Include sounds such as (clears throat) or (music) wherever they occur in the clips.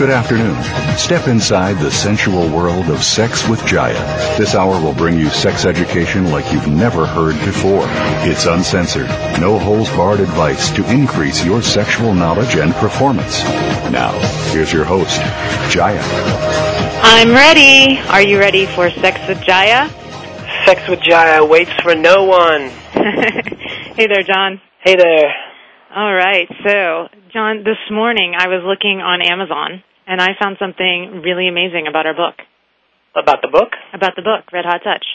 Good afternoon. Step inside the sensual world of Sex with Jaiya. This hour will bring you sex education like you've never heard before. It's uncensored, no holes barred advice to increase your sexual knowledge and performance. Now, here's your host, Jaiya. I'm ready. Are you ready for Sex with Jaiya? Sex with Jaiya waits for no one. (laughs) hey there, John. Hey there. All right. So, John, this morning I was looking on Amazon and I found something really amazing about our book. About the book? About the book, Red Hot Touch.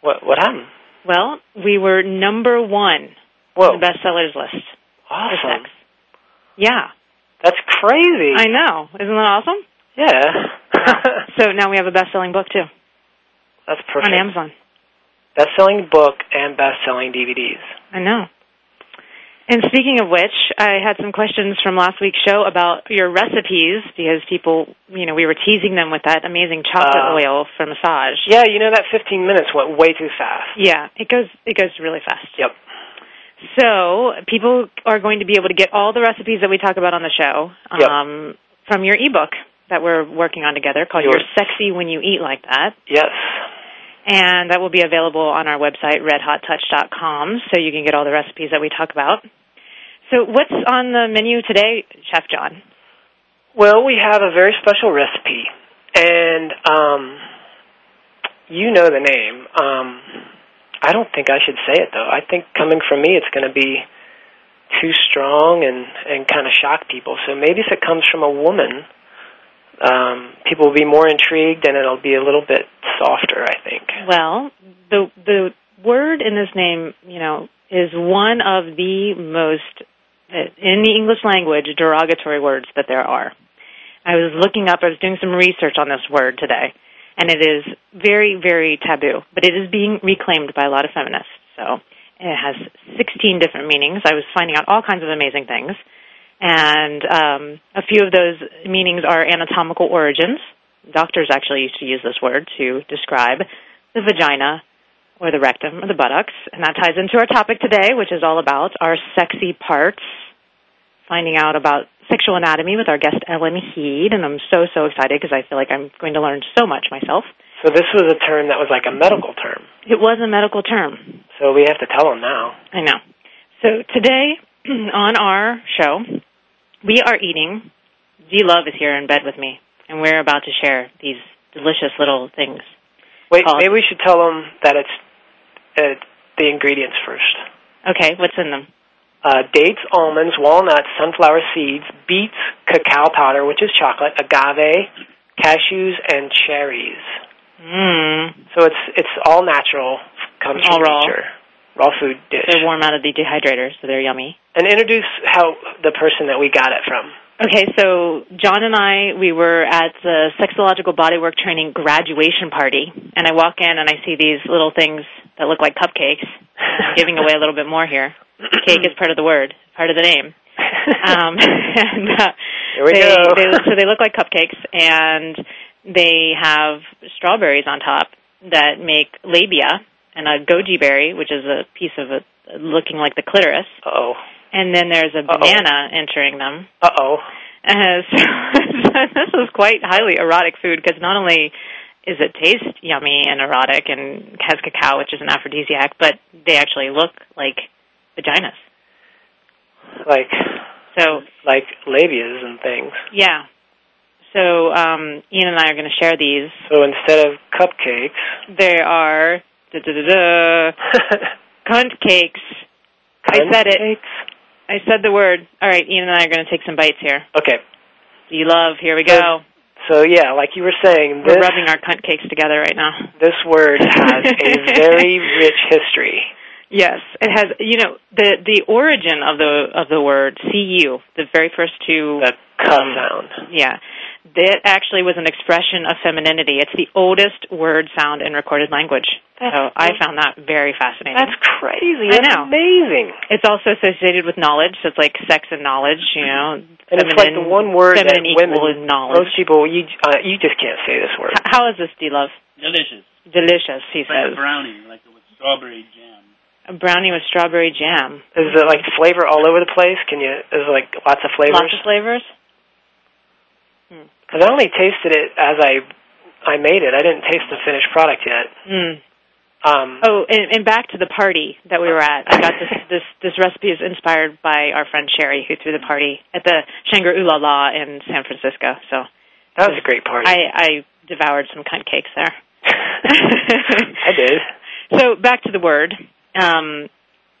What what happened? Well, we were number one Whoa. on the bestsellers list Awesome. Yeah, That's crazy. I know. Isn't that awesome? yeah. (laughs) So now we have a best-selling book too That's perfect. on Amazon. Best selling book and best selling DVDs. I know. And speaking of which, I had some questions from last week's show about your recipes because people, you know, we were teasing them with that amazing chocolate Uh, oil for massage. Yeah, you know that 15 minutes went way too fast. Yeah, it goes it goes really fast. Yep. So people are going to be able to get all the recipes that we talk about on the show Yep. um, from your ebook that we're working on together called. "You're Sexy When You Eat Like That," Yes. And that will be available on our website redhottouch.com, so you can get all the recipes that we talk about. So, what's on the menu today, Chef John? Well, we have a very special recipe, and um, you know the name. Um, I don't think I should say it though. I think coming from me, it's going to be too strong and and kind of shock people. So maybe if it comes from a woman, um, people will be more intrigued, and it'll be a little bit softer. I think. Well, the the word in this name, you know, is one of the most uh, in the English language derogatory words that there are. I was looking up, I was doing some research on this word today, and it is very, very taboo, but it is being reclaimed by a lot of feminists. So it has 16 different meanings. I was finding out all kinds of amazing things, and um, a few of those meanings are anatomical origins. Doctors actually used to use this word to describe the vagina or the rectum or the buttocks, and that ties into our topic today, which is all about our sexy parts. Finding out about sexual anatomy with our guest Ellen Heed, and I'm so so excited because I feel like I'm going to learn so much myself. So this was a term that was like a medical term. It was a medical term, So we have to tell them now. I know. So today (clears throat) on our show, we are eating. D Love is here in bed with me, and we're about to share these delicious little things. Wait, Called- maybe we should tell them that it's uh, the ingredients first. Okay, what's in them? uh, dates, almonds, walnuts, sunflower seeds, beets, cacao powder, which is chocolate, agave, cashews, and cherries. Mmm. So it's it's all natural, comes All from raw. nature, raw food dish. They're warm out of the dehydrator, so they're yummy. And introduce how the person that we got it from. Okay, so John and I, we were at the sexological bodywork training graduation party, and I walk in and I see these little things that look like cupcakes. I'm giving away a little bit more here. Cake is part of the word, part of the name. Um, (laughs) and uh, Here we they, go. they, so they look like cupcakes, and they have strawberries on top that make labia, and a goji berry, which is a piece of it looking like the clitoris, Uh-oh. and then there's a Uh-oh. banana entering them. Uh-oh. Uh, (laughs) so (laughs) this is quite highly erotic food because not only is it taste yummy and erotic and has cacao, which is an aphrodisiac, but they actually look like vaginas. Like So like labias and things. yeah. So um, Ian and I are going to share these. So instead of cupcakes, There are da, da, da, da, cunt cakes. I said it. I said the word. All right, Ian and I are going to take some bites here. Okay. You Love, here we go. So yeah, like you were saying, We're this rubbing our cunt cakes together right now. this word (laughs) has a very rich history. Yes, it has. You know, the the origin of the of the word "cu," the very first two. That cuh sound. Yeah, that actually was an expression of femininity. It's the oldest word found in recorded language. That's so I found that very fascinating. That's crazy. I know. amazing. It's also associated with knowledge, so it's like sex and knowledge. You know, And it's like the one word that feminine equal women, is knowledge. most people, you uh, you just can't say this word. H- How is this, D Love? Delicious. Delicious, he Like a says. brownie, like with strawberry jam. A brownie with strawberry jam. Is it like flavor all over the place? Can you? Is it like lots of flavors? Lots of flavors. Because I only tasted it as I I made it. I didn't taste the finished product yet. Mm. Um, Oh, and, and back to the party that we were at. I got this (laughs) this this recipe is inspired by our friend Sherry, who threw the party at the Shangri La La in San Francisco. So that was a great party. I I devoured some cunt cakes there. (laughs) I did. (laughs) So back to the word. Um,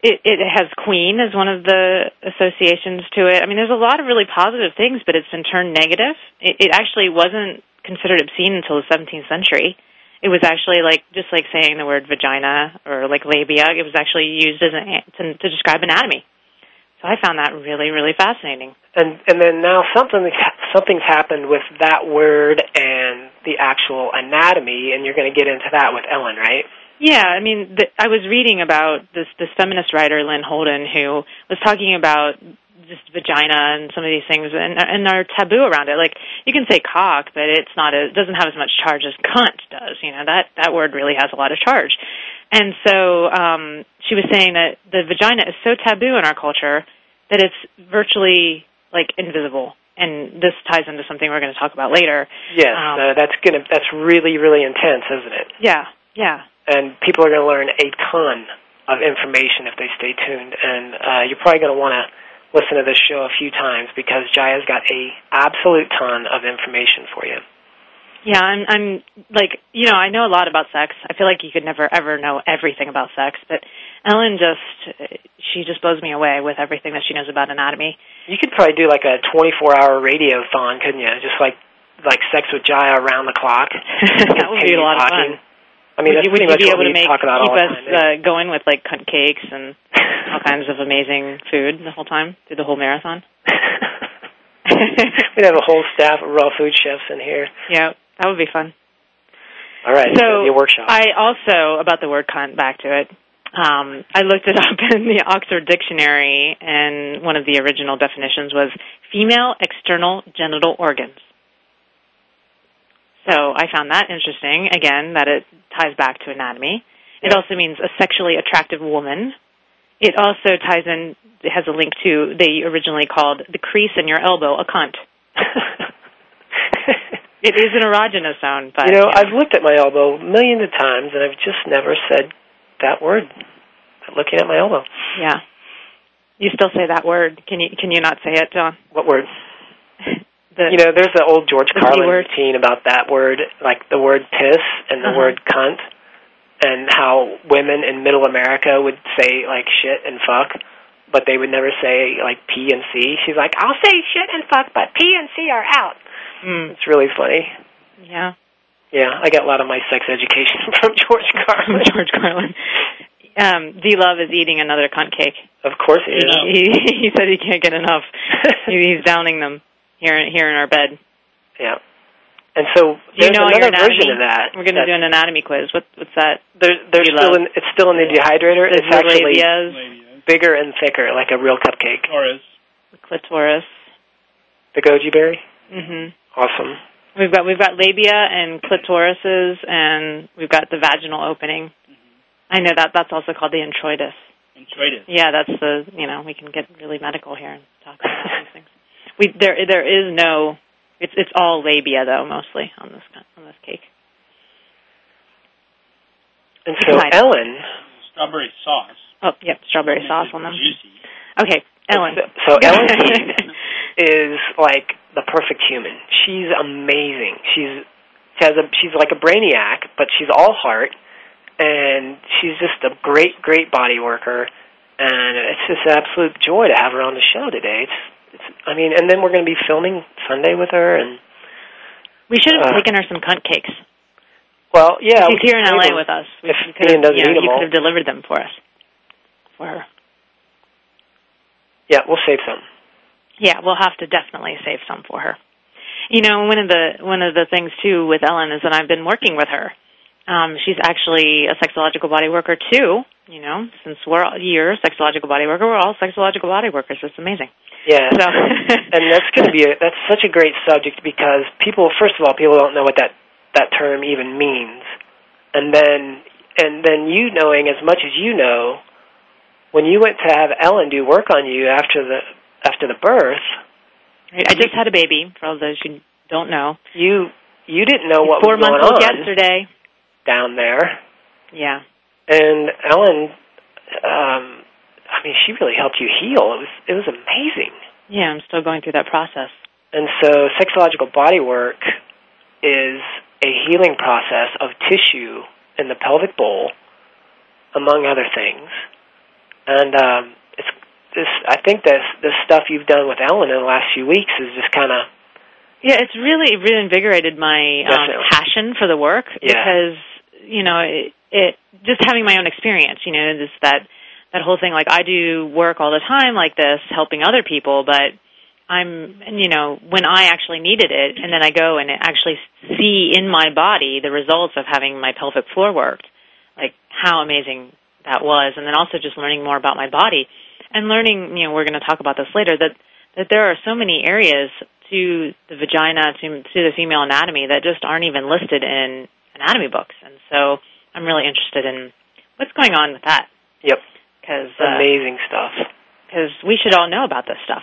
it, it has queen as one of the associations to it. I mean, there's a lot of really positive things, but it's been turned negative. It, it actually wasn't considered obscene until the 17th century. It was actually like just like saying the word vagina or like labia. It was actually used as an, to, to describe anatomy. So I found that really, really fascinating. And and then now something something's happened with that word and the actual anatomy, and you're going to get into that with Ellen, right? Yeah, I mean, the, I was reading about this this feminist writer Lynn Holden who was talking about just vagina and some of these things and and our taboo around it. Like you can say cock, but it's not a, it doesn't have as much charge as cunt does. You know that that word really has a lot of charge. And so um, she was saying that the vagina is so taboo in our culture that it's virtually like invisible. And this ties into something we're going to talk about later. Yes, Um, uh, that's gonna that's really really intense, isn't it? Yeah, yeah. And people are going to learn a ton of information if they stay tuned, and uh, you're probably going to want to listen to this show a few times because Jaiya's got a absolute ton of information for you. Yeah, I'm I'm like, you know, I know a lot about sex. I feel like you could never ever know everything about sex, but Ellen just she just blows me away with everything that she knows about anatomy. You could probably do like a 24-hour radiothon, couldn't you? Just like like sex with Jaiya around the clock. (laughs) that would be a lot of fun. I mean, would you, would you be able to make keep us uh, going with like cunt cakes and all kinds of amazing food the whole time through the whole marathon? (laughs) (laughs) We'd have a whole staff of raw food chefs in here. yeah, that would be fun. All right, So your workshop. I also about the word cunt. Back to it. Um, I looked it (laughs) up in the Oxford Dictionary, and one of the original definitions was female external genital organs. So I found that interesting. Again, that it ties back to anatomy. It Yeah. also means a sexually attractive woman. It also ties in. It has a link to they originally called the crease in your elbow a cunt. (laughs) It is an erogenous zone, but you know, I've looked at my elbow millions of times, and I've just never said that word. Looking at my elbow. Yeah. You still say that word. Can you can you not say it, John? What word? You know, there's the old George Carlin routine about that word, like the word piss and the Uh-huh. word cunt, and how women in Middle America would say like shit and fuck, but they would never say like P and C. She's like, I'll say shit and fuck, but P and C are out. mm, It's really funny. yeah. Yeah, I got a lot of my sex education (laughs) from George Carlin. (laughs) George Carlin. Um, D Love is eating another cunt cake. Of course he He, is. he, (laughs) he said he can't get enough. he, he's downing them here in, here in our bed. Yeah. And so Do you there's know another anatomy? version of that. We're going to do an anatomy quiz. What, what's that? There, there's you still love. in, it's still in the dehydrator. The It's actually labias, Labias. bigger and thicker, like a real cupcake. Taurus. the clitoris. The goji berry. Mm-hmm. Awesome. We've got we've got labia and clitorises, and we've got the vaginal opening. I know that that's also called the introitus. Introitus. Yeah, that's the you know we can get really medical here and talk about these things. We there there is no it's it's all labia though mostly on this on this cake. And so Exciting. Ellen, Strawberry sauce. Oh yep, strawberry Makes sauce on them. Juicy. Okay, Ellen. so (laughs) Ellen is like the perfect human. She's amazing. She's she has a she's like a brainiac, but she's all heart, and she's just a great great body worker. And it's just an absolute joy to have her on the show today. It's it's. I mean, and then we're going to be filming Sunday with her, and We should have Uh, taken her some cunt cakes. well, yeah, She's here in LA with us. We, If we could Ian have, doesn't you, know, eat 'em you all. could have delivered them for us. For her. Yeah, we'll save some. Yeah, we'll have to definitely save some for her. You know, one of the one of the things too with Ellen is that I've been working with her. Um, she's actually a sexological body worker too. You know, since we're all, you're a sexological body worker, we're all sexological body workers. It's amazing. Yeah. So, (laughs) and that's going to be a, that's such a great subject because people first of all people don't know what that that term even means and then and then you knowing as much as you know when you went to have Ellen do work on you after the after the birth I just had a baby. For all those who don't know, you you didn't know what four was going months old on yesterday. Down there Yeah, and Ellen um I mean she really helped you heal it was it was amazing yeah. I'm still going through that process. And so sexological body work is a healing process of tissue in the pelvic bowl, among other things. And um, it's this. I think this this stuff you've done with Ellen in the last few weeks is just kind of Yeah, it's really reinvigorated my um, passion for the work Yeah. because you know it, it just having my own experience. You know, just that that whole thing. Like I do work all the time like this, helping other people, but I'm you know when I actually needed it, and then I go and actually see in my body the results of having my pelvic floor worked, like how amazing that was, and then also just learning more about my body and learning. You know, we're going to talk about this later that that there are so many areas to the vagina to to the female anatomy that just aren't even listed in anatomy books, and so I'm really interested in what's going on with that yep because amazing stuff. because we should all know about this stuff.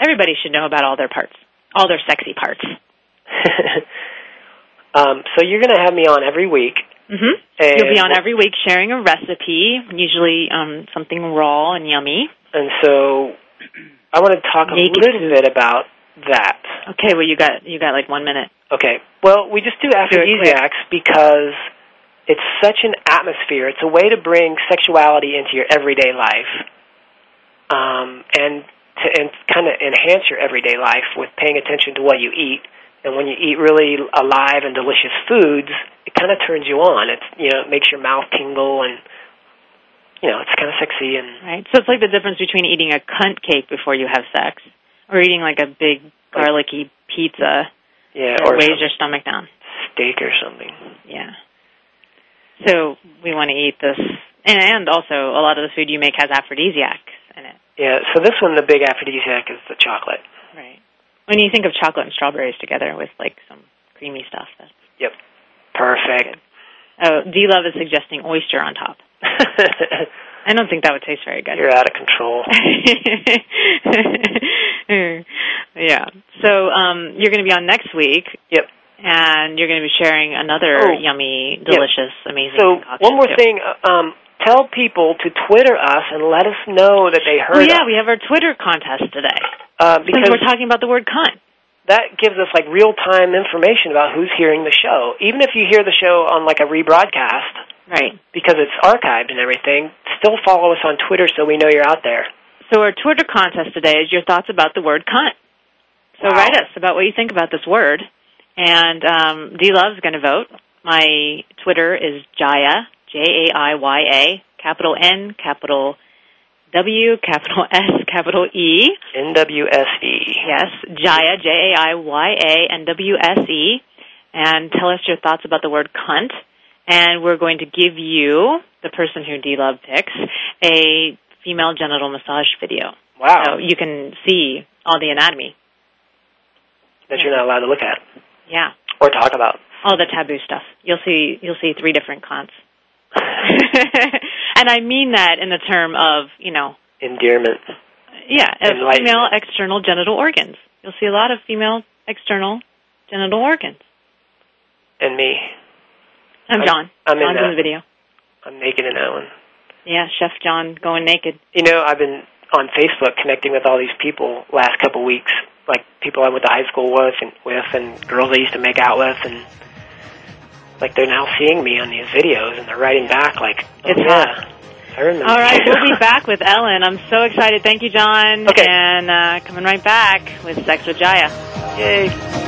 Everybody should know about all their parts, all their sexy parts. (laughs) um, so you're going to have me on every week. hmm You'll be on every week sharing a recipe, usually um, something raw and yummy. And so I want to talk a Naked little bit about that. Okay, well you got you got like one minute. Okay. Well, we just do Do it quick. aphrodisiacs because it's such an atmosphere. It's a way to bring sexuality into your everyday life, um, and to and kind of enhance your everyday life with paying attention to what you eat. And when you eat really alive and delicious foods, it kind of turns you on. It's you know it makes your mouth tingle and you know it's kind of sexy and Right. So it's like the difference between eating a cunt cake before you have sex, or eating like a big garlicky pizza yeah that or weighs your stomach down. steak or something. Yeah. So we want to eat this, and, and also a lot of the food you make has aphrodisiacs in it. Yeah. So this one, the big aphrodisiac is the chocolate. Right. When you think of chocolate and strawberries together with like some creamy stuff, that's Yep. Perfect. Oh, D Love is suggesting oyster on top. (laughs) I don't think that would taste very good. You're out of control. (laughs) yeah. So um, you're going to be on next week, Yep. and you're going to be sharing another Oh. yummy, delicious, amazing. So one more too. thing. Um, tell people to Twitter us and let us know that they heard. Oh yeah, us. we have our Twitter contest today. uh, Since because we're talking about the word cunt. that gives us like real time information about who's hearing the show. Even if you hear the show on like a rebroadcast, Right. because it's archived and everything, still follow us on Twitter so we know you're out there. So our Twitter contest today is your thoughts about the word cunt. So Wow. write us about what you think about this word, and um, D Love's going to vote. My Twitter is Jaiya J A I Y A capital N capital W capital (laughs) S capital E. N W S E. Yes, Jaiya J A I Y A and W S E, and tell us your thoughts about the word cunt. And we're going to give you the person who D Love picks a female genital massage video. Wow. So you can see all the anatomy. that you're not allowed to look at Yeah. or talk about. All the taboo stuff. You'll see you'll see three different cons. (laughs) and I mean that in the term of, you know, Endearment. yeah, female external genital organs. You'll see a lot of female external genital organs. And me. I'm I'm- John. I'm in John's in that. the video. I'm naked in that one. Yeah, Chef John going naked. You know, I've been on Facebook connecting with all these people last couple weeks, like people I went to high school with and with, and girls I used to make out with, and like they're now seeing me on these videos, and they're writing back like, oh, It's yeah, hot. I remember. All right, we'll be back with Ellen. I'm so excited. Thank you, John. Okay. And uh, coming right back with Sex with Jaiya. Yay.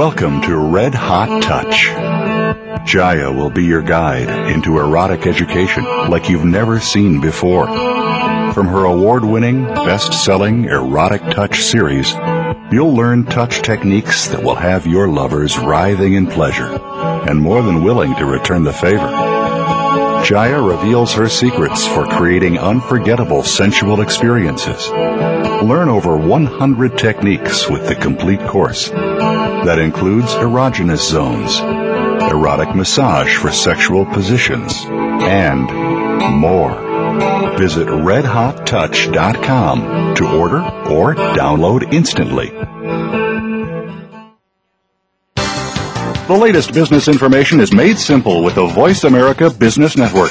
Welcome to Red Hot Touch. Jaiya will be your guide into erotic education like you've never seen before. From her award winning, best selling Erotic Touch series, you'll learn touch techniques that will have your lovers writhing in pleasure and more than willing to return the favor. Jaiya reveals her secrets for creating unforgettable sensual experiences. Learn over 100 techniques with the complete course. That includes erogenous zones, erotic massage for sexual positions, and more. Visit redhottouch.com to order or download instantly. The latest business information is made simple with the Voice America Business Network.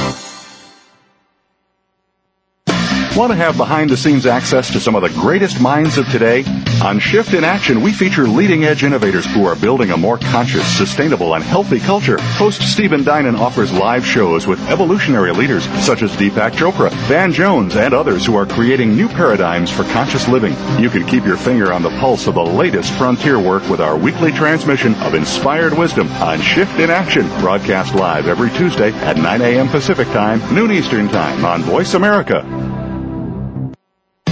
Want to have behind the scenes access to some of the greatest minds of today? On Shift in Action, we feature leading edge innovators who are building a more conscious, sustainable, and healthy culture. Host Stephen Dinan offers live shows with evolutionary leaders such as Deepak Chopra, Van Jones, and others who are creating new paradigms for conscious living. You can keep your finger on the pulse of the latest frontier work with our weekly transmission of inspired wisdom on Shift in Action, broadcast live every Tuesday at 9 a.m. Pacific Time, noon Eastern Time on Voice America.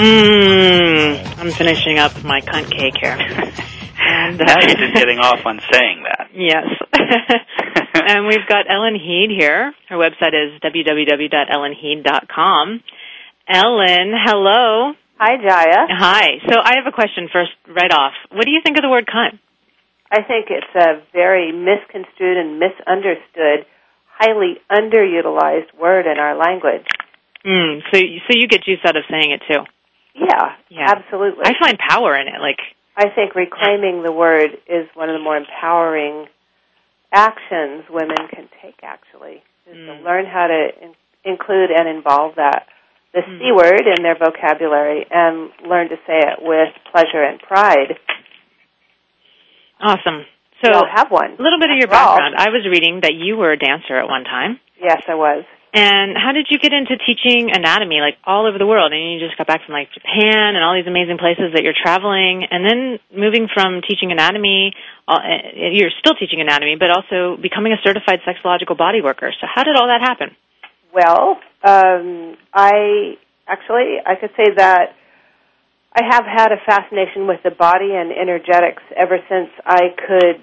Mmm. I'm finishing up my cunt cake here. (laughs) and, uh, Now you're (laughs) just getting off on saying that. Yes. (laughs) and we've got Ellen Heed here. Her website is www.ellenheed.com. Ellen, hello. Hi, Jaiya. Hi. So I have a question first, right off. What do you think of the word cunt? I think it's a very misconstrued and misunderstood, highly underutilized word in our language. Mm, so, so you get juice out of saying it too. Yeah, Yeah. absolutely. I find power in it. Like, I think reclaiming the word is one of the more empowering actions women can take. Actually, is to Mm. learn how to in- include and involve that the Mm. c word in their vocabulary and learn to say it with pleasure and pride. awesome. So have one. a little bit of your After all. background. I was reading that you were a dancer at one time. Yes, I was. And how did you get into teaching anatomy, like all over the world? And you just got back from like Japan and all these amazing places that you're traveling, and then moving from teaching anatomy, uh, you're still teaching anatomy, but also becoming a certified sexological body worker. So how did all that happen? Well, um, I actually I could say that I have had a fascination with the body and energetics ever since I could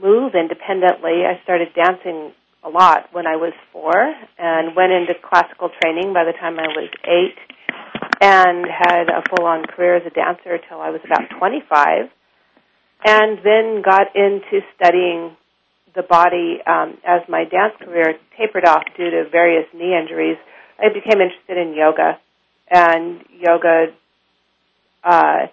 move independently. I started dancing a lot when I was four and went into classical training by the time I was eight and had a full on career as a dancer till I was about 25 and then got into studying the body um, as my dance career tapered off due to various knee injuries. I became interested in yoga, and yoga. Uh,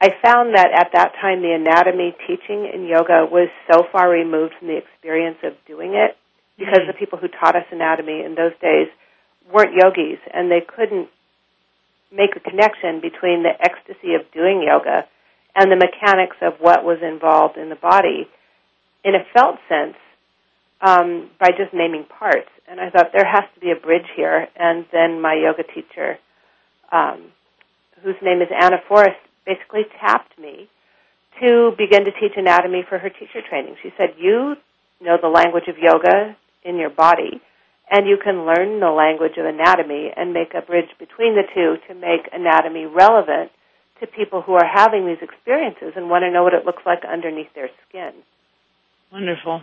I found that at that time the anatomy teaching in yoga was so far removed from the experience of doing it because Mm-hmm. the people who taught us anatomy in those days weren't yogis and they couldn't make a connection between the ecstasy of doing yoga and the mechanics of what was involved in the body in a felt sense um, by just naming parts. And I thought there has to be a bridge here. And then my yoga teacher, um, whose name is Ana Forrest, basically tapped me to begin to teach anatomy for her teacher training. She said, You know the language of yoga in your body, and you can learn the language of anatomy and make a bridge between the two to make anatomy relevant to people who are having these experiences and want to know what it looks like underneath their skin. Wonderful.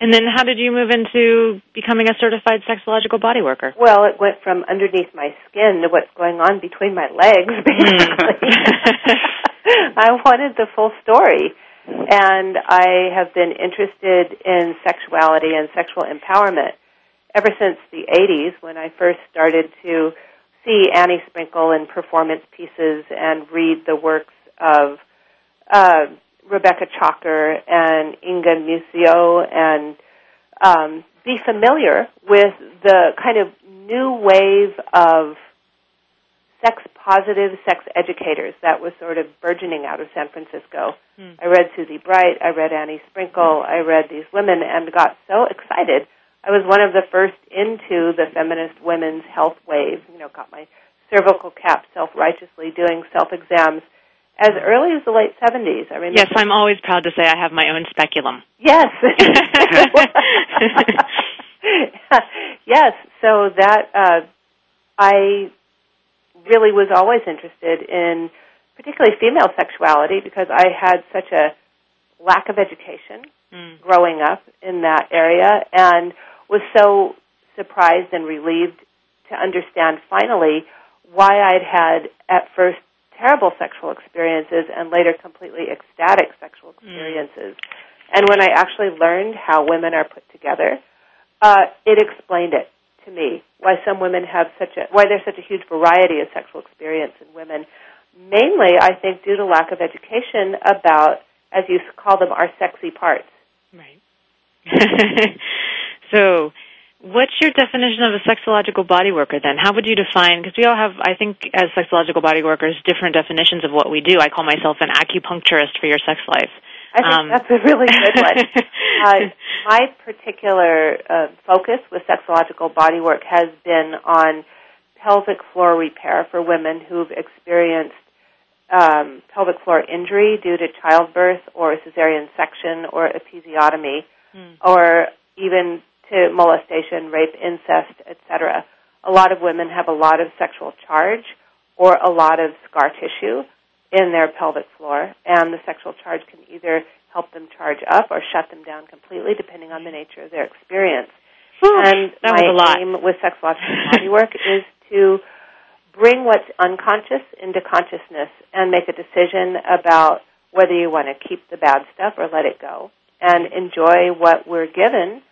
And then how did you move into becoming a certified sexological body worker? Well, it went from underneath my skin to what's going on between my legs, basically. (laughs) I wanted the full story. And I have been interested in sexuality and sexual empowerment ever since the 80s when I first started to see Annie Sprinkle in performance pieces and read the works of uh, Rebecca Chalker and Inga Muscio and um, be familiar with the kind of new wave of sex positive sex educators that was sort of burgeoning out of San Francisco. I read Susie Bright, I read Annie Sprinkle, I read these women and got so excited. I was one of the first into the feminist women's health wave, you know, got my cervical cap self righteously doing self exams as early as the late 70s. I remember yes, I'm always proud to say I have my own speculum. Yes. (laughs) (laughs) yes. So that uh, I really was always interested in, particularly female sexuality, because I had such a lack of education Mm. growing up in that area, and was so surprised and relieved to understand finally why I'd had at first terrible sexual experiences and later completely ecstatic sexual experiences. And when I actually learned how women are put together, uh, it explained it to me why some women have such a why there's such a huge variety of sexual experience in women. Mainly, I think, due to lack of education about, as you call them, our sexy parts. Right. (laughs) so, what's your definition of a sexological body worker then? How would you define, because we all have, I think, as sexological body workers, different definitions of what we do. I call myself an acupuncturist for your sex life. I think Um, that's a really good one. (laughs) uh, my particular uh, focus with sexological bodywork has been on pelvic floor repair for women who've experienced um, pelvic floor injury due to childbirth or a cesarean section or episiotomy or even to molestation, rape, incest, etc. A lot of women have a lot of sexual charge or a lot of scar tissue in their pelvic floor, and the sexual charge can either help them charge up or shut them down completely, depending on the nature of their experience. and that my was a lot. aim with sexological bodywork (laughs) is to bring what's unconscious into consciousness and make a decision about whether you want to keep the bad stuff or let it go and enjoy what we're given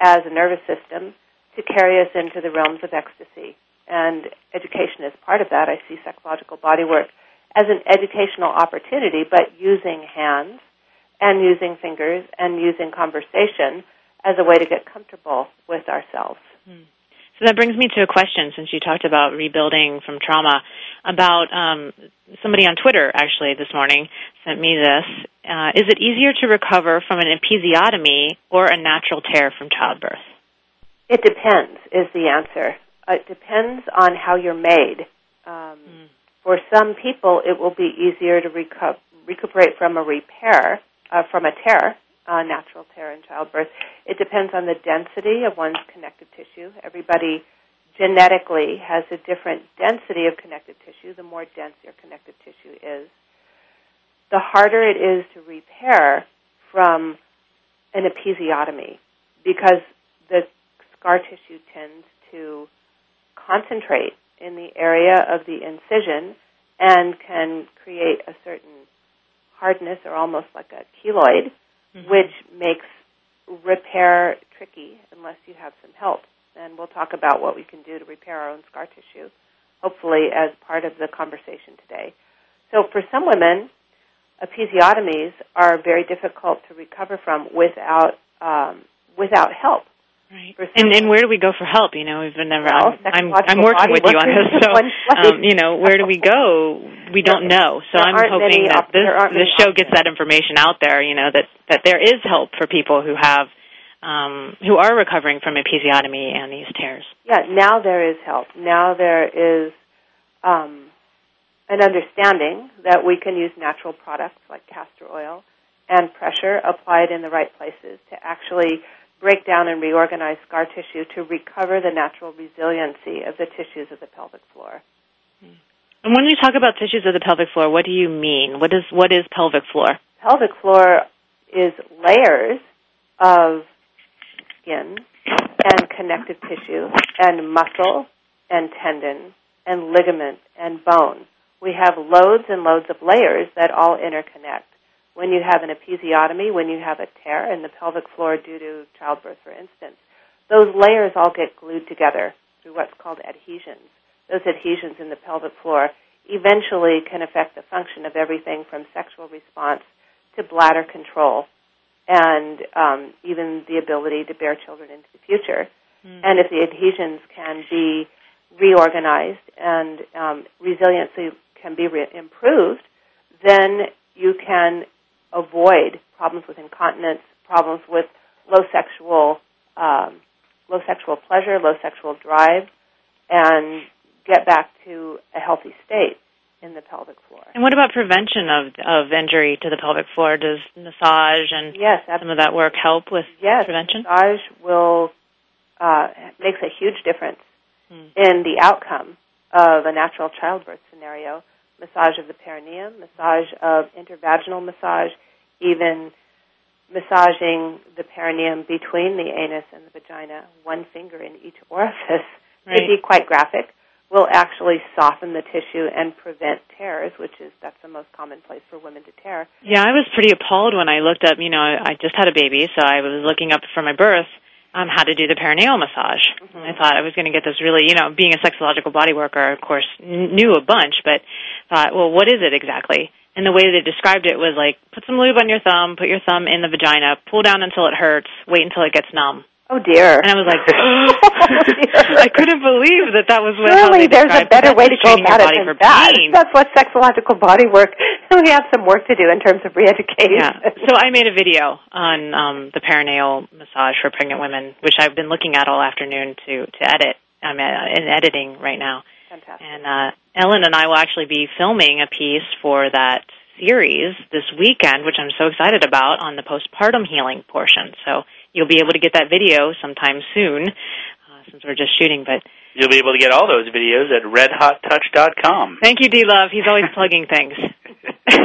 as a nervous system to carry us into the realms of ecstasy. And education is part of that. I see sexological bodywork as an educational opportunity, but using hands and using fingers and using conversation as a way to get comfortable with ourselves. Hmm. So that brings me to a question since you talked about rebuilding from trauma. About um, somebody on Twitter actually this morning sent me this. Uh, is it easier to recover from an episiotomy or a natural tear from childbirth? It depends, is the answer. It depends on how you're made. Um, For some people, it will be easier to recu- recuperate from a repair, uh, from a tear, a natural tear in childbirth. It depends on the density of one's connective tissue. Everybody genetically has a different density of connective tissue. The more dense your connective tissue is, the harder it is to repair from an episiotomy because the scar tissue tends to concentrate in the area of the incision and can create a certain hardness or almost like a keloid, which makes repair tricky unless you have some help. and we'll talk about what we can do to repair our own scar tissue, hopefully as part of the conversation today. So for some women, episiotomies are very difficult to recover from without um, without help. Right. And and where do we go for help? You know, we've been never. Well, I'm, I'm I'm working with you on this, so um, you know, where do we go? We don't know. So there I'm hoping that this this show gets that information out there. You know that that there is help for people who have um, who are recovering from episiotomy and these tears. Yeah, now there is help. Now there is um, an understanding that we can use natural products like castor oil and pressure applied in the right places to actually break down and reorganize scar tissue to recover the natural resiliency of the tissues of the pelvic floor. And when you talk about tissues of the pelvic floor, what do you mean? What is what is pelvic floor? Pelvic floor is layers of skin and connective tissue and muscle and tendon and ligament and bone. We have loads and loads of layers that all interconnect when you have an episiotomy, when you have a tear in the pelvic floor due to childbirth, for instance, those layers all get glued together through what's called adhesions. Those adhesions in the pelvic floor eventually can affect the function of everything from sexual response to bladder control and um, even the ability to bear children into the future. Mm. And if the adhesions can be reorganized and um, resiliency can be re- improved, then you can avoid problems with incontinence, problems with low sexual um, low sexual pleasure, low sexual drive, and get back to a healthy state in the pelvic floor. And what about prevention of of injury to the pelvic floor? Does massage and yes, some of that work help with yes, prevention? Massage will uh, makes a huge difference hmm. in the outcome of a natural childbirth scenario massage of the perineum, massage of intervaginal massage, even massaging the perineum between the anus and the vagina, one finger in each orifice, right. be quite graphic, will actually soften the tissue and prevent tears, which is that's the most common place for women to tear. Yeah, I was pretty appalled when I looked up. You know, I just had a baby, so I was looking up for my birth um, how to do the perineal massage. Mm-hmm. I thought I was going to get this really, you know, being a sexological body worker, of course, knew a bunch, but thought, well, what is it exactly? And the way they described it was like, put some lube on your thumb, put your thumb in the vagina, pull down until it hurts, wait until it gets numb. Oh dear! And I was like, (laughs) oh, I couldn't believe that that was what. Surely there's a better way to go about it than that. That's what sexological body work. (laughs) we have some work to do in terms of re-education. Yeah. So I made a video on um, the perineal massage for pregnant women, which I've been looking at all afternoon to to edit. I'm in editing right now. Fantastic. And uh, Ellen and I will actually be filming a piece for that series this weekend, which I'm so excited about on the postpartum healing portion. So you'll be able to get that video sometime soon, uh, since we're just shooting. But you'll be able to get all those videos at redhottouch.com. Thank you, D Love. He's always plugging things. (laughs)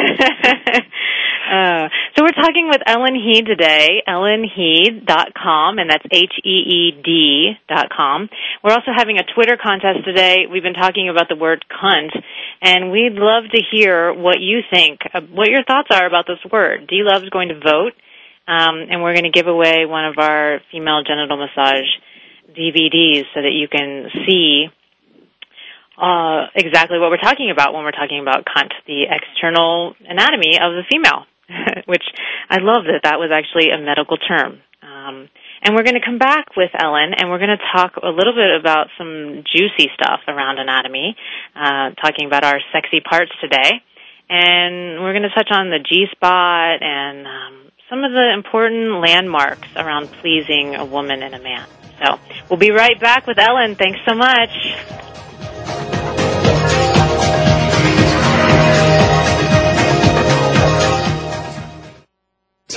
uh, so we're talking with Ellen Heed today, ellenheed.com, and that's H-E-E-D dot com. We're also having a Twitter contest today. We've been talking about the word cunt, and we'd love to hear what you think, uh, what your thoughts are about this word. D Love's going to vote. Um, and we're going to give away one of our female genital massage DVDs so that you can see uh, exactly what we're talking about when we're talking about cunt, the external anatomy of the female, (laughs) which I love that that was actually a medical term. Um, and we're going to come back with Ellen, and we're going to talk a little bit about some juicy stuff around anatomy, uh, talking about our sexy parts today. And we're going to touch on the G spot and um, some of the important landmarks around pleasing a woman and a man. So we'll be right back with Ellen. Thanks so much.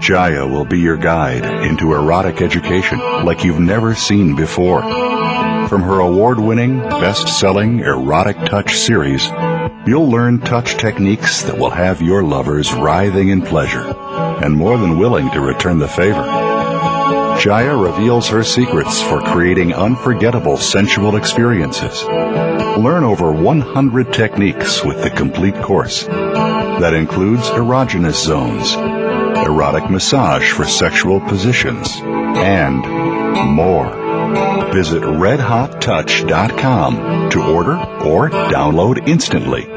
Jaiya will be your guide into erotic education like you've never seen before. From her award winning, best selling Erotic Touch series, you'll learn touch techniques that will have your lovers writhing in pleasure and more than willing to return the favor. Jaiya reveals her secrets for creating unforgettable sensual experiences. Learn over 100 techniques with the complete course. That includes erogenous zones, erotic massage for sexual positions, and more. Visit redhottouch.com to order or download instantly.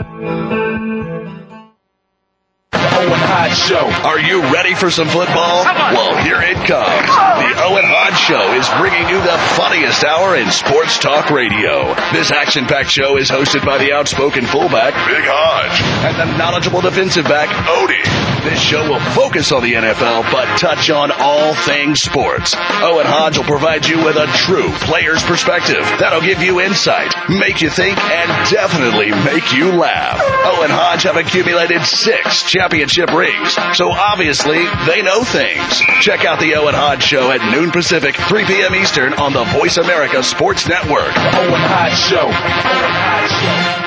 Owen Hodge Show. Are you ready for some football? Well, here it comes. Owen Hodge Show is bringing you the funniest hour in sports talk radio. This action-packed show is hosted by the outspoken fullback, Big Hodge, and the knowledgeable defensive back, Odie. This show will focus on the NFL, but touch on all things sports. Owen Hodge will provide you with a true player's perspective that'll give you insight, make you think, and definitely make you laugh. Owen Hodge have accumulated six championship rings, so obviously they know things. Check out the Owen Hodge Show at noon Pacific, 3 p.m. Eastern on the Voice America Sports Network. Owen Hodge Show. Owen Hodge Show.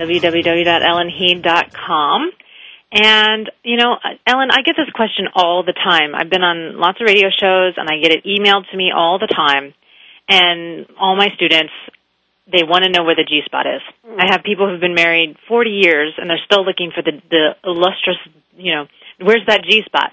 www.ellenheed.com. And, you know, Ellen, I get this question all the time. I've been on lots of radio shows and I get it emailed to me all the time. And all my students, they want to know where the G spot is. I have people who've been married 40 years and they're still looking for the, the illustrious, you know, where's that G spot?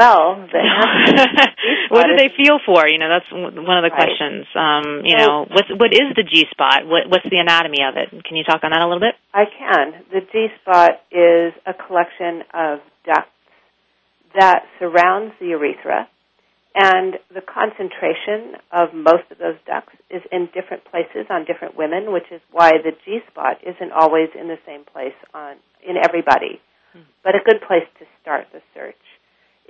Well, (laughs) (laughs) what do they feel for? You know, that's one of the Right. questions. Um, you So- know, what's what is the G spot? What what's the anatomy of it? Can you talk on that a little bit? I can. The G spot is a collection of ducts that surrounds the urethra, and the concentration of most of those ducts is in different places on different women, which is why the G spot isn't always in the same place on in everybody. But a good place to start the search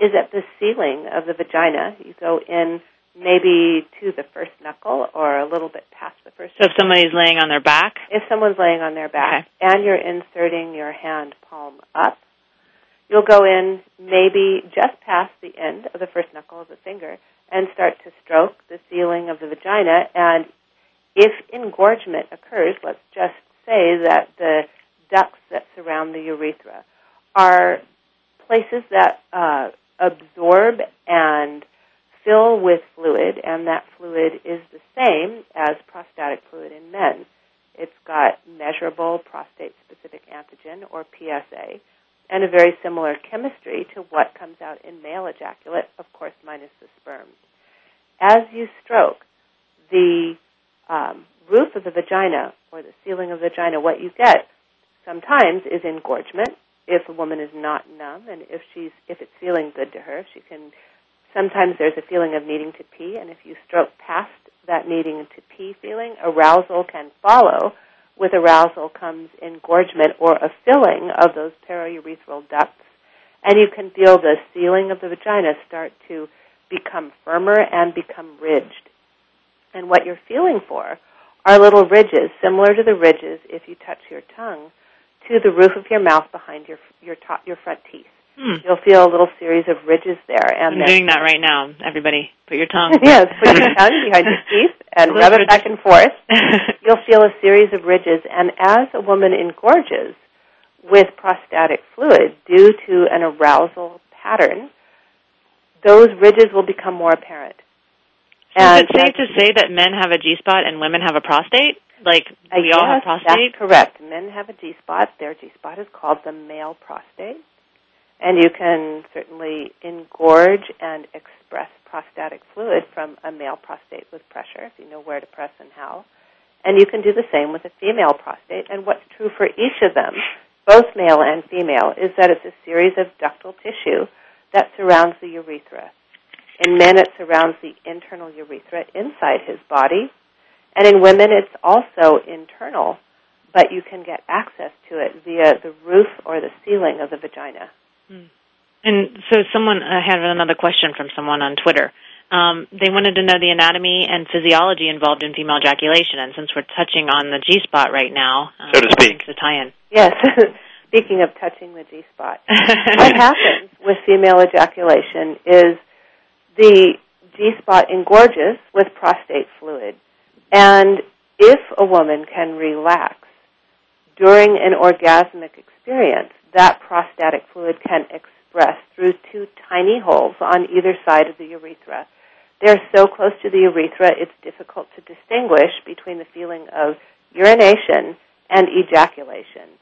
is at the ceiling of the vagina. You go in maybe to the first knuckle or a little bit past the first So if somebody's laying on their back, if someone's laying on their back and you're inserting your hand palm up, you'll go in maybe just past the end of the first knuckle of the finger and start to stroke the ceiling of the vagina. And if engorgement occurs, let's just say that the ducts that surround the urethra are places that uh, absorb and fill with fluid, and that fluid is the same as prostatic fluid in men. It's got measurable prostate specific antigen, or PSA, and a very similar chemistry to what comes out in male ejaculate, of course, minus the sperm. As you stroke the um, roof of the vagina or the ceiling of the vagina, what you get sometimes is engorgement if a woman is not numb and if she's if it's feeling good to her, she can sometimes there's a feeling of needing to pee and if you stroke past that needing to pee feeling, arousal can follow. With arousal comes engorgement or a filling of those periurethral ducts and you can feel the ceiling of the vagina start to become firmer and become ridged. And what you're feeling for are little ridges, similar to the ridges if you touch your tongue to the roof of your mouth behind your your top, your front teeth. Hmm. You'll feel a little series of ridges there, and I'm doing that right now. Everybody, put your tongue. (laughs) yes, put your (laughs) tongue behind your teeth and rub it back and forth. (laughs) You'll feel a series of ridges, and as a woman engorges with prostatic fluid due to an arousal pattern, those ridges will become more apparent. So is it safe to say that men have a G spot and women have a prostate? Like we all have prostate? That's correct. Men have a G spot. Their G spot is called the male prostate. And you can certainly engorge and express prostatic fluid from a male prostate with pressure, if you know where to press and how. And you can do the same with a female prostate. And what's true for each of them, both male and female, is that it's a series of ductal tissue that surrounds the urethra. In men, it surrounds the internal urethra inside his body. And in women, it's also internal, but you can get access to it via the roof or the ceiling of the vagina. And so someone I had another question from someone on Twitter. Um, they wanted to know the anatomy and physiology involved in female ejaculation, and since we're touching on the G spot right now, um, So to speak. it's a tie-in. Yes, (laughs) speaking of touching the G spot, what (laughs) happens with female ejaculation is the G spot engorges with prostate fluid. And if a woman can relax during an orgasmic experience, that prostatic fluid can express through two tiny holes on either side of the urethra. They're so close to the urethra, it's difficult to distinguish between the feeling of urination and ejaculation.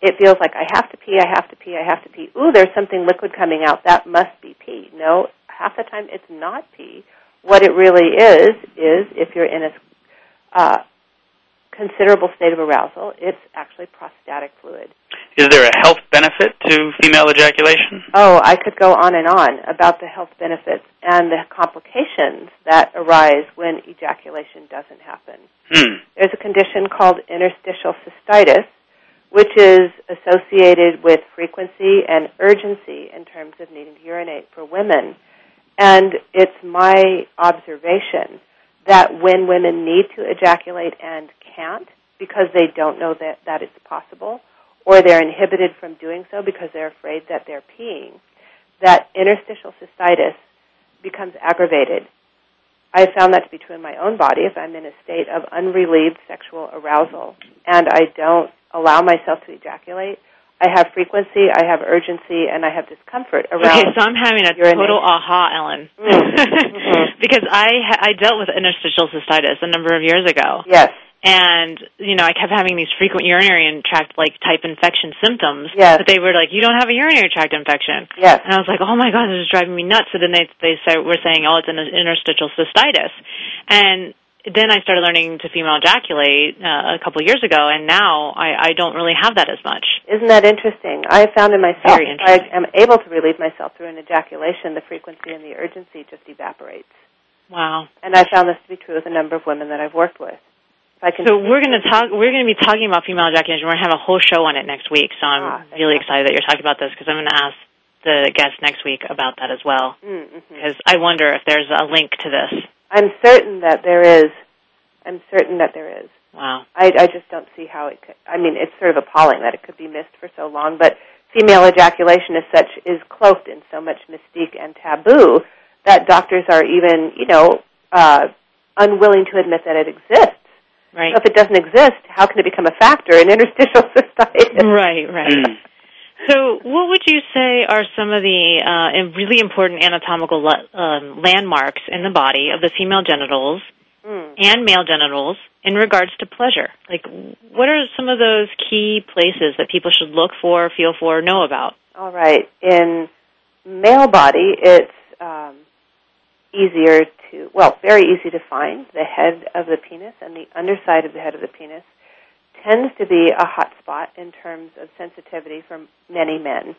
It feels like I have to pee, I have to pee, I have to pee. Ooh, there's something liquid coming out. That must be pee. No, half the time it's not pee. What it really is is if you're in a uh, considerable state of arousal, it's actually prostatic fluid. Is there a health benefit to female ejaculation? Oh, I could go on and on about the health benefits and the complications that arise when ejaculation doesn't happen. Hmm. There's a condition called interstitial cystitis, which is associated with frequency and urgency in terms of needing to urinate for women. And it's my observation that when women need to ejaculate and can't because they don't know that, that it's possible, or they're inhibited from doing so because they're afraid that they're peeing, that interstitial cystitis becomes aggravated. I found that to be true in my own body if I'm in a state of unrelieved sexual arousal and I don't allow myself to ejaculate. I have frequency, I have urgency, and I have discomfort around. Okay, so I'm having a total aha, Ellen, Mhm. (laughs) because I I dealt with interstitial cystitis a number of years ago, Yes, and you know I kept having these frequent urinary tract like type infection symptoms. Yes. but they were like, you don't have a urinary tract infection. yes. And I was like, oh my god, this is driving me nuts. So then they they say, were saying, oh, it's an interstitial cystitis, and then I started learning to female ejaculate uh, a couple years ago, and now I, I don't really have that as much. Isn't that interesting? I found in myself, I am able to relieve myself through an ejaculation, the frequency and the urgency just evaporates. Wow. And I found this to be true with a number of women that I've worked with. If I can So we're going to talk. We're going to be talking about female ejaculation. We're going to have a whole show on it next week. So I'm Ah, really excited that you're talking about this because I'm going to ask the guest next week about that as well. Mm-hmm. Because I wonder if there's a link to this. I'm certain that there is. I'm certain that there is. Wow. I, I just don't see how it could. I mean, it's sort of appalling that it could be missed for so long, but female ejaculation as such is cloaked in so much mystique and taboo that doctors are even, you know, uh, unwilling to admit that it exists. Right. So if it doesn't exist, how can it become a factor in interstitial (laughs) cystitis? Right. Right. So, what would you say are some of the uh, really important anatomical le- um, landmarks in the body of the female genitals Mm. and male genitals in regards to pleasure? Like, what are some of those key places that people should look for, feel for, know about? All right. In male body, it's um, easier to, well, very easy to find. The head of the penis and the underside of the head of the penis tends to be a hot spot in terms of sensitivity for many men.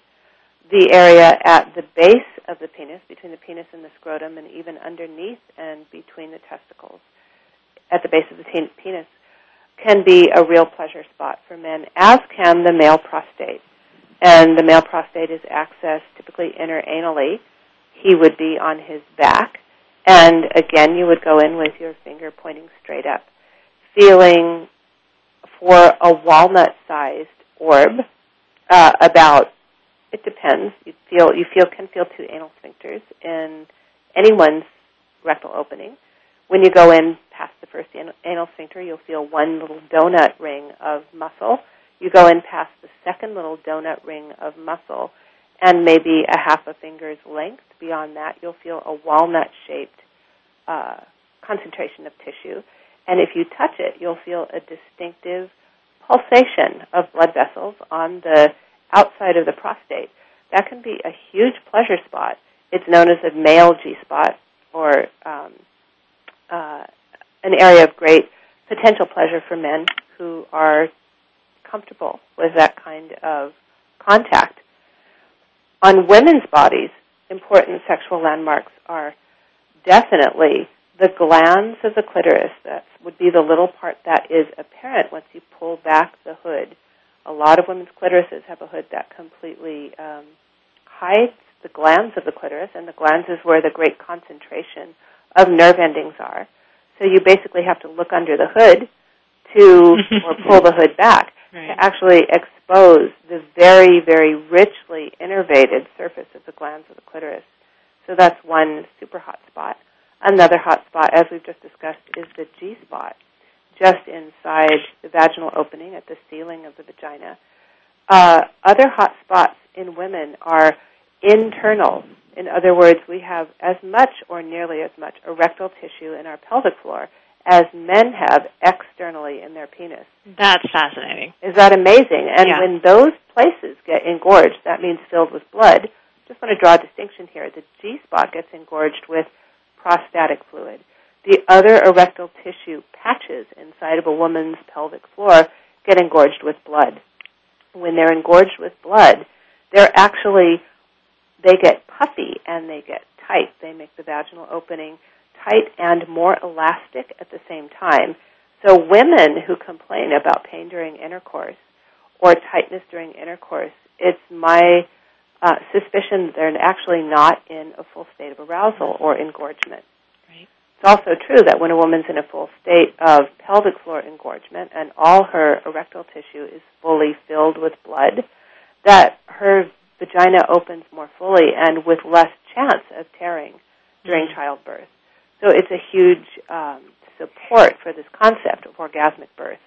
The area at the base of the penis, between the penis and the scrotum, and even underneath and between the testicles, at the base of the ten- penis, can be a real pleasure spot for men, as can the male prostate and the male prostate is accessed typically interanally. He would be on his back, and again, you would go in with your finger pointing straight up, feeling for a walnut-sized orb, uh, about it depends. You feel you feel can feel two anal sphincters in anyone's rectal opening. When you go in past the first anal sphincter, you'll feel one little donut ring of muscle. You go in past the second little donut ring of muscle, and maybe a half a finger's length. Beyond that, you'll feel a walnut-shaped uh, concentration of tissue. And if you touch it, you'll feel a distinctive pulsation of blood vessels on the outside of the prostate. That can be a huge pleasure spot. It's known as a male G spot or um, uh, an area of great potential pleasure for men who are comfortable with that kind of contact. On women's bodies, important sexual landmarks are definitely the glands of the clitoris. That would be the little part that is apparent once you pull back the hood. A lot of women's clitorises have a hood that completely um, hides the glands of the clitoris, and the glands is where the great concentration of nerve endings are. So you basically have to look under the hood to, or (laughs) pull the hood back right. to actually expose the very, very richly innervated surface of the glands of the clitoris. So that's one super hot spot. Another hot spot, as we've just discussed, is the G spot, just inside the vaginal opening at the ceiling of the vagina. Uh, other hot spots in women are internal. In other words, we have as much or nearly as much erectile tissue in our pelvic floor as men have externally in their penis. That's fascinating. Is that amazing? And yeah. when those places get engorged, that means filled with blood. Just want to draw a distinction here. The G spot gets engorged with prostatic fluid. The other erectile tissue patches inside of a woman's pelvic floor get engorged with blood. When they're engorged with blood, they're actually they get puffy and they get tight. They make the vaginal opening tight and more elastic at the same time. So women who complain about pain during intercourse or tightness during intercourse, it's my uh, suspicion that they're actually not in a full state of arousal or engorgement. Right. It's also true that when a woman's in a full state of pelvic floor engorgement and all her erectile tissue is fully filled with blood, that her vagina opens more fully and with less chance of tearing during mm-hmm. childbirth. So it's a huge um, support for this concept of orgasmic birth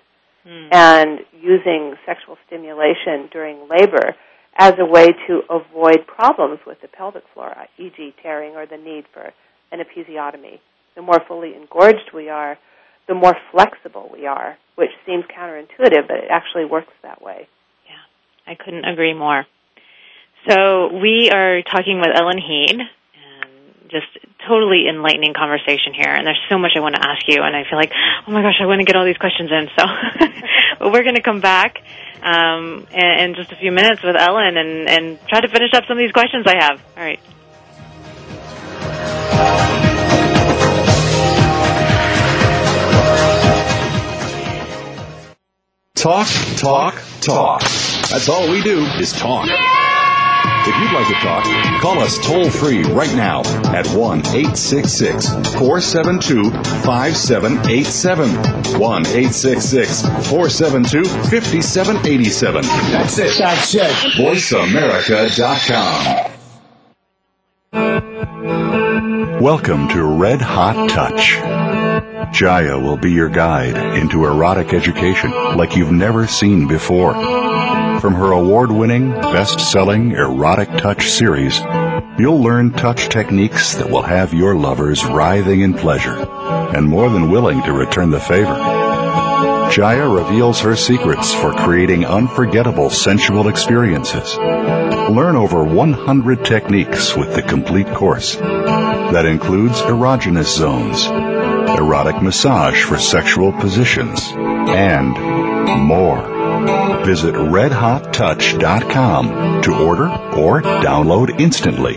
mm. and using sexual stimulation during labor as a way to avoid problems with the pelvic floor, e.g., tearing or the need for an episiotomy. The more fully engorged we are, the more flexible we are, which seems counterintuitive, but it actually works that way. Yeah, I couldn't agree more. So we are talking with Ellen Heed, just totally enlightening conversation here. And there's so much I want to ask you, and I feel like, oh my gosh, I want to get all these questions in. So, (laughs) but we're going to come back um, in, in just a few minutes with Ellen and, and try to finish up some of these questions I have. All right. Talk, talk, talk. That's all we do is talk. If you'd like to talk, call us toll free right now at 1 866 472 5787. 1 866 472 5787. That's it. That's it. VoiceAmerica.com. Welcome to Red Hot Touch. Jaiya will be your guide into erotic education like you've never seen before. From her award-winning, best-selling Erotic Touch series, you'll learn touch techniques that will have your lovers writhing in pleasure and more than willing to return the favor. Jaiya reveals her secrets for creating unforgettable sensual experiences. Learn over 100 techniques with the complete course. That includes erogenous zones, erotic massage for sexual positions, and more. Visit redhottouch.com to order or download instantly.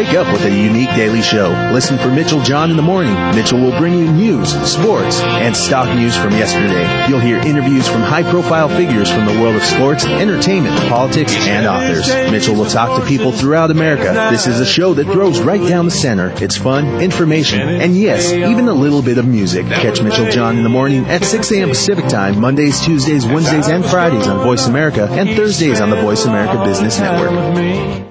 Wake up with a unique daily show. Listen for Mitchell John in the morning. Mitchell will bring you news, sports, and stock news from yesterday. You'll hear interviews from high profile figures from the world of sports, entertainment, politics, and authors. Mitchell will talk to people throughout America. This is a show that throws right down the center. It's fun, information, and yes, even a little bit of music. Catch Mitchell John in the morning at 6 a.m. Pacific time, Mondays, Tuesdays, Wednesdays, and Fridays on Voice America, and Thursdays on the Voice America Business Network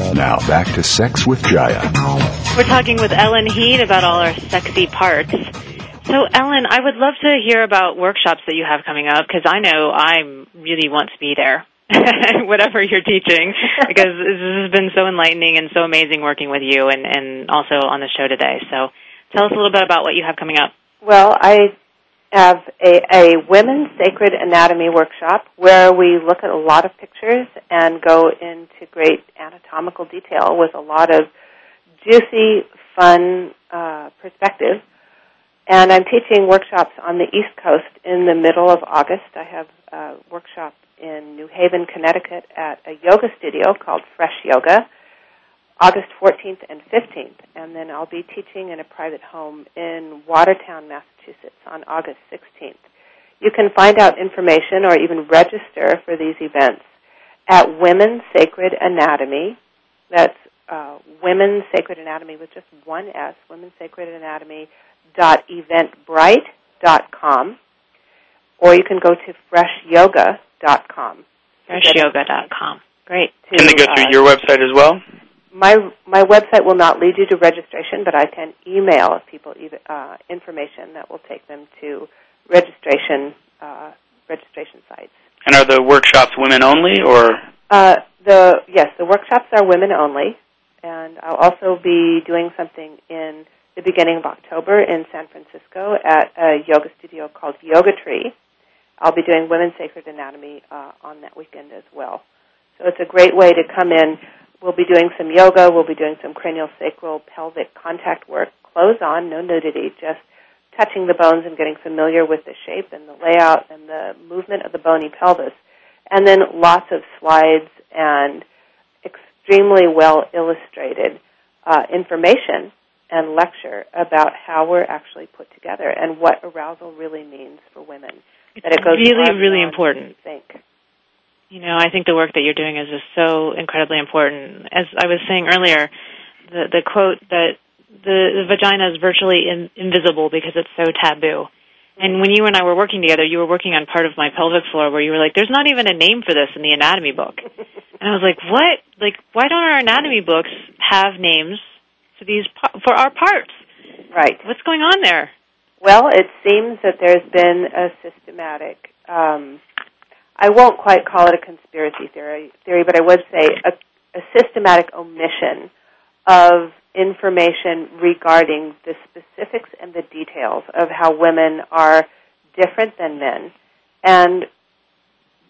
Now back to Sex with Jaiya. We're talking with Ellen Heed about all our sexy parts. So, Ellen, I would love to hear about workshops that you have coming up because I know I really want to be there. (laughs) Whatever you're teaching, because (laughs) this has been so enlightening and so amazing working with you and, and also on the show today. So, tell us a little bit about what you have coming up. Well, I have a, a women's sacred anatomy workshop where we look at a lot of pictures and go into great anatomical detail with a lot of juicy, fun uh, perspective and I'm teaching workshops on the East Coast in the middle of August. I have a workshop in New Haven, Connecticut at a yoga studio called Fresh Yoga, August 14th and 15th. And then I'll be teaching in a private home in Watertown, Massachusetts on August 16th. You can find out information or even register for these events at Women's Sacred Anatomy. That's uh, Women's Sacred Anatomy with just one S, Women's Sacred Anatomy www.eventbrite.com or you can go to FreshYoga. Com. freshyoga.com. Freshyoga.com. Great. To, can they go through uh, your website as well? My my website will not lead you to registration, but I can email people uh, information that will take them to registration uh, registration sites. And are the workshops women only, or? Uh, the yes, the workshops are women only, and I'll also be doing something in the beginning of October in San Francisco at a yoga studio called Yoga Tree. I'll be doing Women's Sacred Anatomy uh, on that weekend as well. So it's a great way to come in. We'll be doing some yoga. We'll be doing some cranial sacral pelvic contact work. Clothes on, no nudity, just touching the bones and getting familiar with the shape and the layout and the movement of the bony pelvis. And then lots of slides and extremely well illustrated uh, information and lecture about how we're actually put together and what arousal really means for women. It's that it goes really, really important. Think. You know, I think the work that you're doing is just so incredibly important. As I was saying earlier, the the quote that the, the vagina is virtually in, invisible because it's so taboo. And when you and I were working together, you were working on part of my pelvic floor where you were like, "There's not even a name for this in the anatomy book," and I was like, "What? Like, why don't our anatomy books have names for these for our parts. Right. What's going on there? Well, it seems that there's been a systematic. Um, I won't quite call it a conspiracy theory, theory, but I would say a, a systematic omission of information regarding the specifics and the details of how women are different than men. And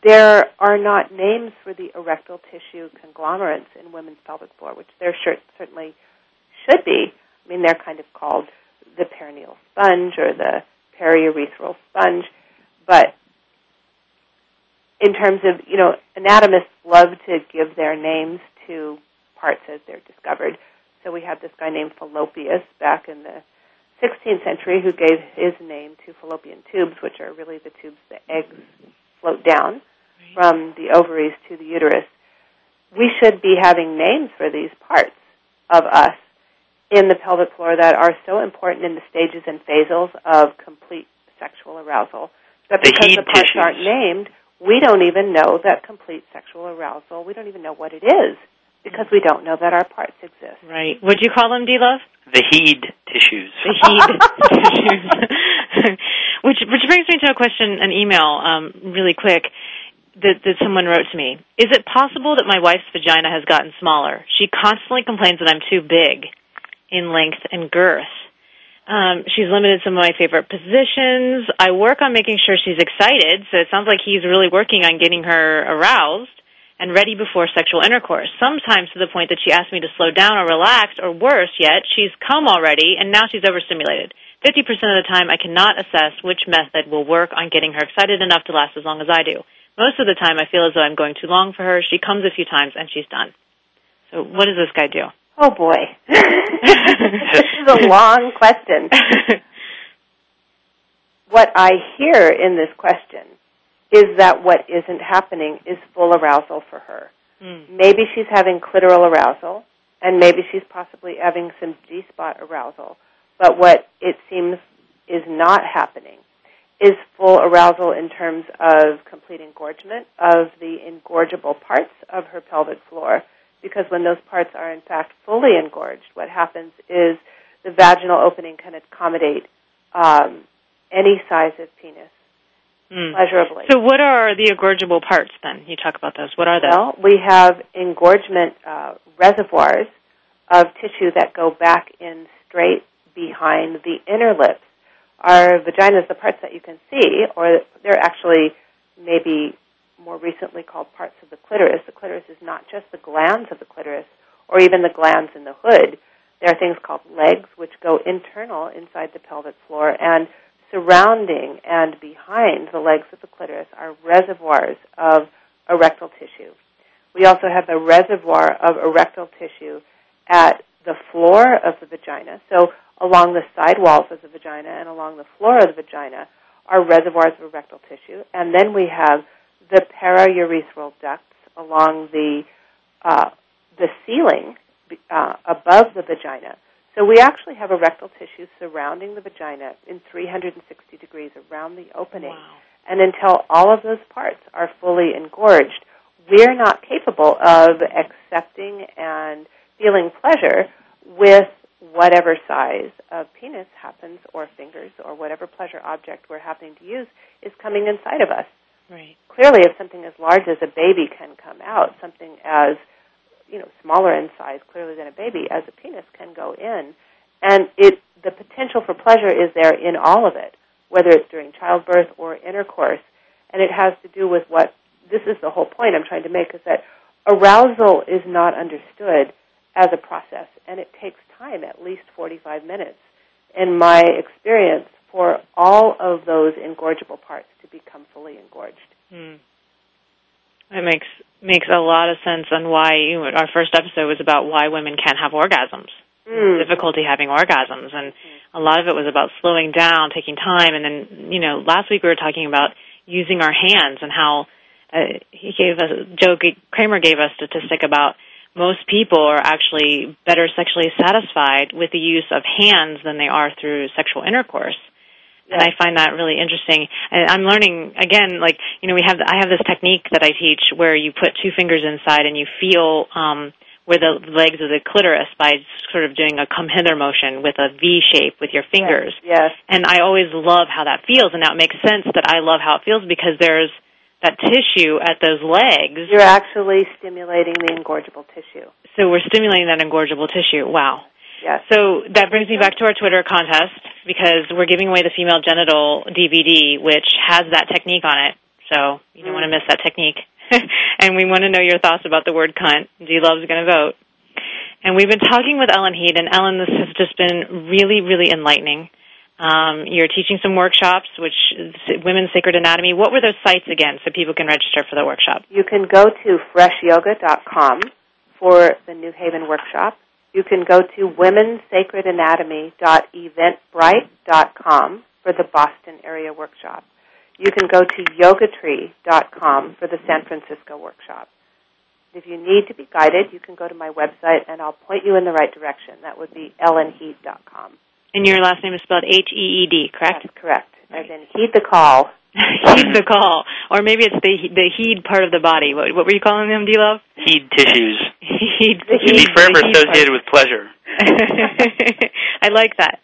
there are not names for the erectile tissue conglomerates in women's pelvic floor, which there certainly should be. I mean, they're kind of called the perineal sponge or the periurethral sponge, but in terms of, you know, anatomists love to give their names to parts as they're discovered. So we have this guy named Fallopius back in the 16th century who gave his name to fallopian tubes, which are really the tubes the eggs float down from the ovaries to the uterus. We should be having names for these parts of us in the pelvic floor that are so important in the stages and phases of complete sexual arousal. But because the parts tissues. aren't named, we don't even know that complete sexual arousal. We don't even know what it is because we don't know that our parts exist. Right. What'd you call them, D Love? The heed tissues. The heed (laughs) tissues. (laughs) which which brings me to a question, an email, um, really quick, that, that someone wrote to me. Is it possible that my wife's vagina has gotten smaller? She constantly complains that I'm too big in length and girth. Um, she's limited some of my favorite positions. I work on making sure she's excited, so it sounds like he's really working on getting her aroused and ready before sexual intercourse. Sometimes to the point that she asks me to slow down or relax, or worse yet, she's come already and now she's overstimulated. 50% of the time I cannot assess which method will work on getting her excited enough to last as long as I do. Most of the time I feel as though I'm going too long for her. She comes a few times and she's done. So what does this guy do? Oh boy. (laughs) this is a long question. (laughs) What I hear in this question is that what isn't happening is full arousal for her. Hmm. Maybe she's having clitoral arousal, and maybe she's possibly having some G spot arousal. But what it seems is not happening is full arousal in terms of complete engorgement of the engorgeable parts of her pelvic floor. Because when those parts are in fact fully engorged, what happens is the vaginal opening can accommodate um, any size of penis Hmm. pleasurably. So what are the engorgeable parts then? You talk about those. What are they? Well, we have engorgement uh, reservoirs of tissue that go back in straight behind the inner lips. Our vaginas, the parts that you can see, or they're actually maybe more recently called parts of the clitoris. The clitoris is not just the glands of the clitoris or even the glands in the hood. There are things called legs which go internal inside the pelvic floor and surrounding and behind the legs of the clitoris are reservoirs of erectile tissue. We also have a reservoir of erectile tissue at the floor of the vagina. So along the side walls of the vagina and along the floor of the vagina are reservoirs of erectile tissue. And then we have the paraurethral ducts along the uh, the ceiling uh, above the vagina. So we actually have erectile tissue surrounding the vagina in 360 degrees around the opening. And until all of those parts are fully engorged, we're not capable of accepting and feeling pleasure with whatever size of penis happens or fingers or whatever pleasure object we're happening to use is coming inside of us. Right. Clearly, if something as large as a baby can come out, something as you know smaller in size clearly than a baby as a penis can go in, and it the potential for pleasure is there in all of it, whether it's during childbirth or intercourse, and it has to do with what this is the whole point I'm trying to make is that arousal is not understood as a process, and it takes time, at least 45 minutes, in my experience, for all of those engorgeable parts become fully engorged. Hmm. That makes makes a lot of sense on why you our first episode was about why women can't have orgasms, Mm. difficulty having orgasms, and a lot of it was about slowing down, taking time, and then you know last week we were talking about using our hands and how uh, he gave us Joe Kramer gave us a statistic about most people are actually better sexually satisfied with the use of hands than they are through sexual intercourse and I find that really interesting. And I'm learning again, like you know, we have I have this technique that I teach where you put two fingers inside and you feel um, where the legs of the clitoris by sort of doing a come hither motion with a V shape with your fingers. Yes. And I always love how that feels, and now it makes sense that I love how it feels because there's that tissue at those legs. You're actually stimulating the engorgeable tissue. So we're stimulating that engorgeable tissue. Wow. Yes. So that brings me back to our Twitter contest because we're giving away the female genital DVD, which has that technique on it. So you don't want to miss that technique. (laughs) and we want to know your thoughts about the word cunt. D Love's going to vote. And we've been talking with Ellen Heed, and Ellen, this has just been really, really enlightening. Um, you're teaching some workshops, which Women's Sacred Anatomy. What were those sites again, so people can register for the workshop? You can go to freshyoga.com for the New Haven workshop. You can go to womensacredanatomy.eventbrite.com for the Boston area workshop. You can go to yogatree.com for the San Francisco workshop. If you need to be guided, you can go to my website and I'll point you in the right direction. That would be ellenheed.com. And your last name is spelled H E E D, correct? That's correct. As in heed the call. (laughs) heed the call, or maybe it's the the heed part of the body. What, what were you calling them, D Love? Heed tissues. Heed. To be forever associated with pleasure. (laughs) I like that.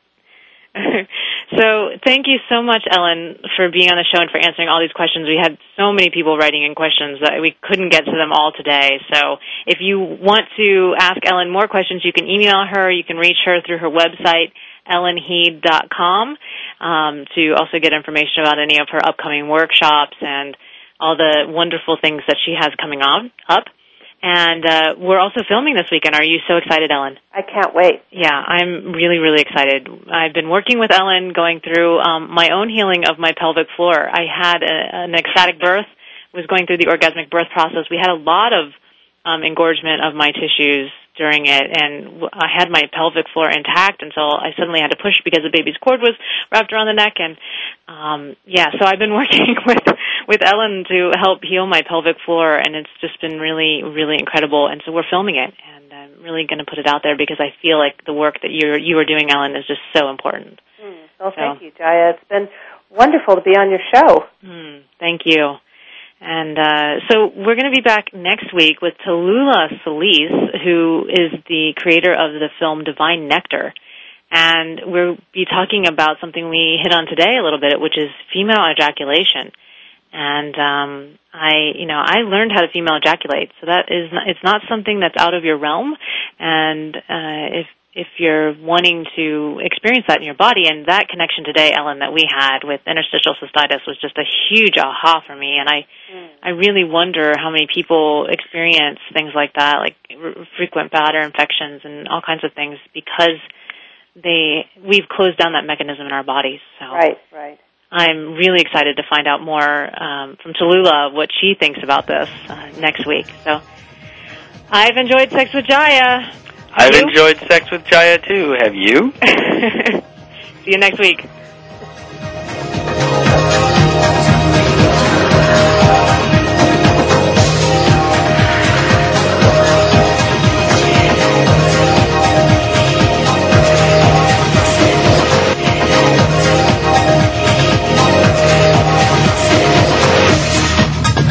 (laughs) so thank you so much, Ellen, for being on the show and for answering all these questions. We had so many people writing in questions that we couldn't get to them all today. So if you want to ask Ellen more questions, you can email her. You can reach her through her website, ellenheed.com, um, to also get information about any of her upcoming workshops and all the wonderful things that she has coming on up. And uh, we're also filming this weekend. Are you so excited, Ellen? I can't wait. Yeah, I'm really, really excited. I've been working with Ellen, going through um, my own healing of my pelvic floor. I had a, an ecstatic birth, was going through the orgasmic birth process. We had a lot of um, engorgement of my tissues during it, and I had my pelvic floor intact until I suddenly had to push because the baby's cord was wrapped around the neck. And um, yeah, so I've been (laughs) working with with Ellen to help heal my pelvic floor, and it's just been really, really incredible. And so we're filming it, and I'm really going to put it out there because I feel like the work that you're you are doing, Ellen, is just so important. Mm. Well, thank you, Jaiya. It's been wonderful to be on your show. Mm, thank you. And uh, so we're going to be back next week with Tallulah Sulis, who is the creator of the film Divine Nectar. And we'll be talking about something we hit on today a little bit, which is female ejaculation. And um, I, you know, I learned how to female ejaculate, so that is not, it's not something that's out of your realm. And uh, if if you're wanting to experience that in your body. And that connection today, Ellen, that we had with interstitial cystitis was just a huge aha for me. And I, mm. I really wonder how many people experience things like that, like r- frequent bladder infections and all kinds of things because they, we've closed down that mechanism in our bodies. So. Right, right. I'm really excited to find out more um, from Tallulah what she thinks about this uh, next week. So I've enjoyed Sex with Jaiya. I've you? enjoyed sex with Jaiya too. Have you? (laughs) See you next week.